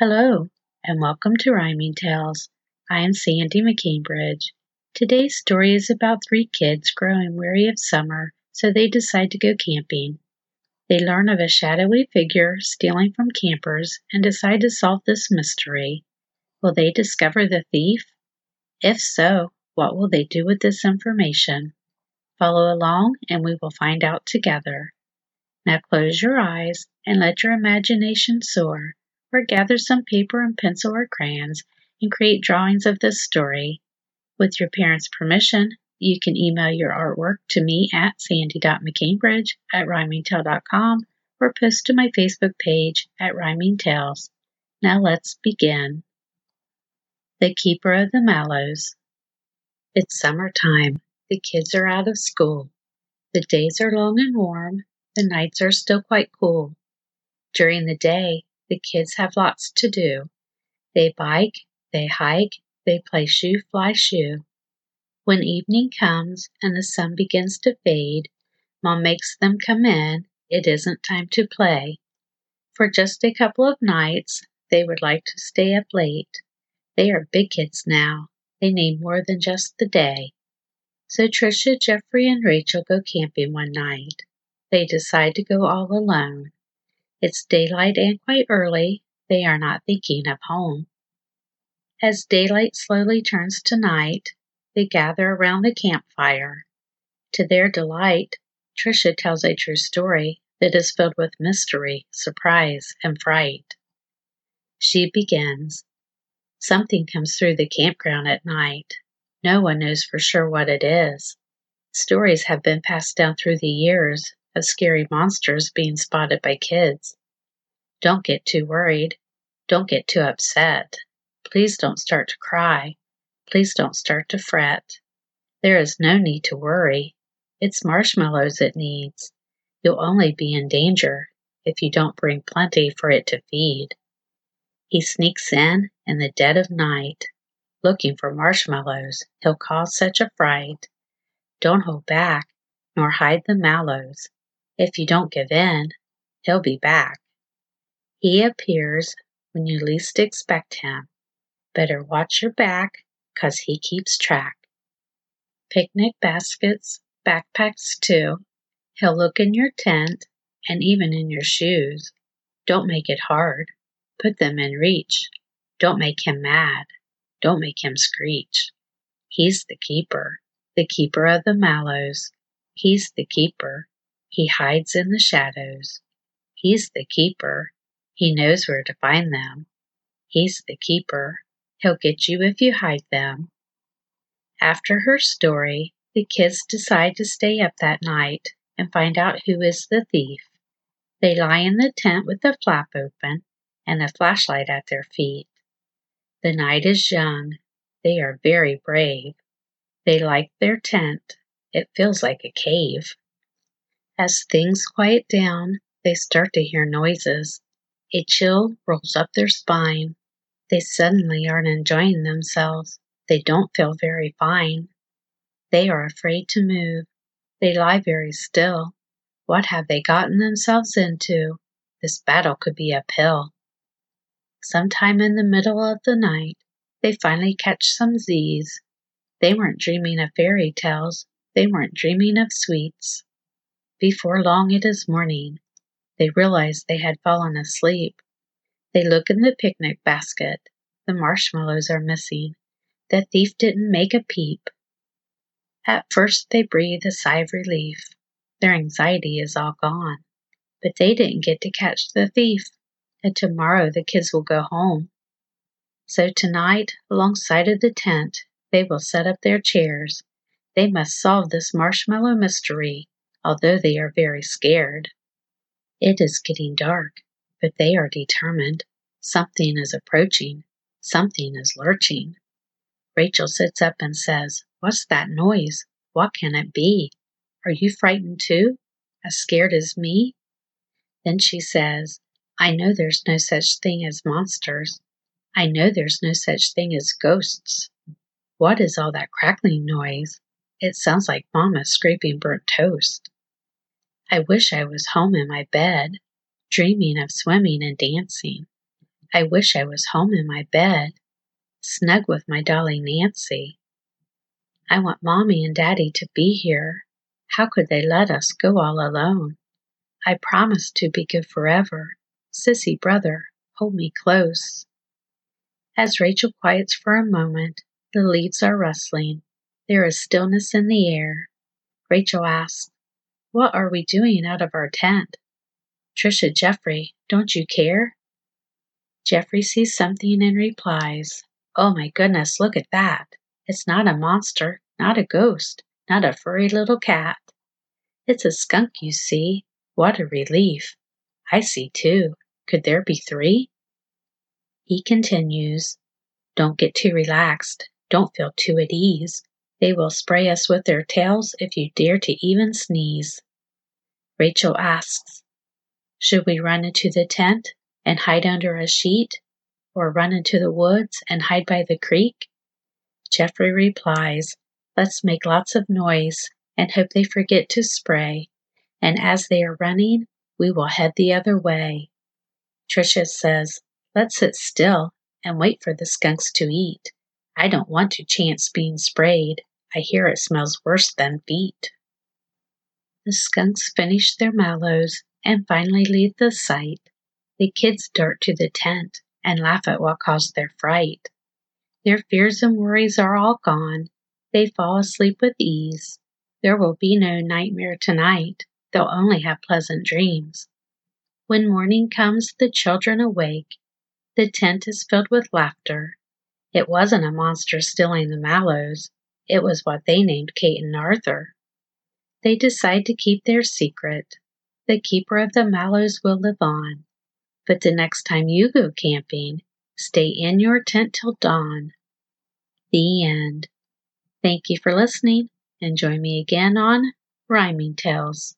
Hello, and welcome to Rhyming Tales. I am Sandy McCambridge. Today's story is about three kids growing weary of summer, so they decide to go camping. They learn of a shadowy figure stealing from campers and decide to solve this mystery. Will they discover the thief? If so, what will they do with this information? Follow along and we will find out together. Now close your eyes and let your imagination soar or gather some paper and pencil or crayons and create drawings of this story. With your parents' permission, you can email your artwork to me at sandy.mccambridge at rhymingtale.com or post to my Facebook page at Rhyming Tales. Now let's begin. The Keeper of the Mallows. It's summertime. The kids are out of school. The days are long and warm. The nights are still quite cool. During the day, the kids have lots to do. They bike, they hike, they play shoe fly shoe. When evening comes and the sun begins to fade, Mom makes them come in. It isn't time to play. For just a couple of nights, they would like to stay up late. They are big kids now. They need more than just the day. So Tricia, Jeffrey, and Rachel go camping one night. They decide to go all alone. It's daylight and quite early. They are not thinking of home. As daylight slowly turns to night, they gather around the campfire. To their delight, Tricia tells a true story that is filled with mystery, surprise, and fright. She begins. Something comes through the campground at night. No one knows for sure what it is. Stories have been passed down through the years of scary monsters being spotted by kids. Don't get too worried. Don't get too upset. Please don't start to cry. Please don't start to fret. There is no need to worry. It's marshmallows it needs. You'll only be in danger if you don't bring plenty for it to feed. He sneaks in in the dead of night, looking for marshmallows. He'll cause such a fright. Don't hold back, nor hide the mallows. If you don't give in, he'll be back. He appears when you least expect him. Better watch your back, 'cause he keeps track. Picnic baskets, backpacks too. He'll look in your tent and even in your shoes. Don't make it hard. Put them in reach. Don't make him mad. Don't make him screech. He's the keeper, the keeper of the mallows. He's the keeper. He hides in the shadows. He's the keeper. He knows where to find them. He's the keeper. He'll get you if you hide them. After her story, the kids decide to stay up that night and find out who is the thief. They lie in the tent with the flap open and a flashlight at their feet. The night is young. They are very brave. They like their tent. It feels like a cave. As things quiet down, they start to hear noises. A chill rolls up their spine. They suddenly aren't enjoying themselves. They don't feel very fine. They are afraid to move. They lie very still. What have they gotten themselves into? This battle could be uphill. Sometime in the middle of the night, they finally catch some Z's. They weren't dreaming of fairy tales. They weren't dreaming of sweets. Before long it is morning. They realize they had fallen asleep. They look in the picnic basket. The marshmallows are missing. The thief didn't make a peep. At first they breathe a sigh of relief. Their anxiety is all gone. But they didn't get to catch the thief. And tomorrow the kids will go home. So tonight, alongside of the tent, they will set up their chairs. They must solve this marshmallow mystery although they are very scared. It is getting dark, but they are determined. Something is approaching. Something is lurching. Rachel sits up and says, What's that noise? What can it be? Are you frightened too? As scared as me? Then she says, I know there's no such thing as monsters. I know there's no such thing as ghosts. What is all that crackling noise? It sounds like Mama scraping burnt toast. I wish I was home in my bed, dreaming of swimming and dancing. I wish I was home in my bed, snug with my dolly Nancy. I want mommy and daddy to be here. How could they let us go all alone? I promised to be good forever. Sissy, brother, hold me close. As Rachel quiets for a moment, the leaves are rustling. There is stillness in the air. Rachel asks, What are we doing out of our tent? Tricia Jeffrey, don't you care? Jeffrey sees something and replies, Oh my goodness, look at that. It's not a monster, not a ghost, not a furry little cat. It's a skunk, you see. What a relief. I see two. Could there be three? He continues, Don't get too relaxed. Don't feel too at ease. They will spray us with their tails if you dare to even sneeze. Rachel asks, Should we run into the tent and hide under a sheet? Or run into the woods and hide by the creek? Jeffrey replies, Let's make lots of noise and hope they forget to spray. And as they are running, we will head the other way. Tricia says, Let's sit still and wait for the skunks to eat. I don't want to chance being sprayed. I hear it smells worse than feet. The skunks finish their mallows and finally leave the sight. The kids dart to the tent and laugh at what caused their fright. Their fears and worries are all gone. They fall asleep with ease. There will be no nightmare tonight. They'll only have pleasant dreams. When morning comes, the children awake. The tent is filled with laughter. It wasn't a monster stealing the mallows. It was what they named Kate and Arthur. They decide to keep their secret. The keeper of the mallows will live on. But the next time you go camping, stay in your tent till dawn. The end. Thank you for listening and join me again on Rhyming Tales.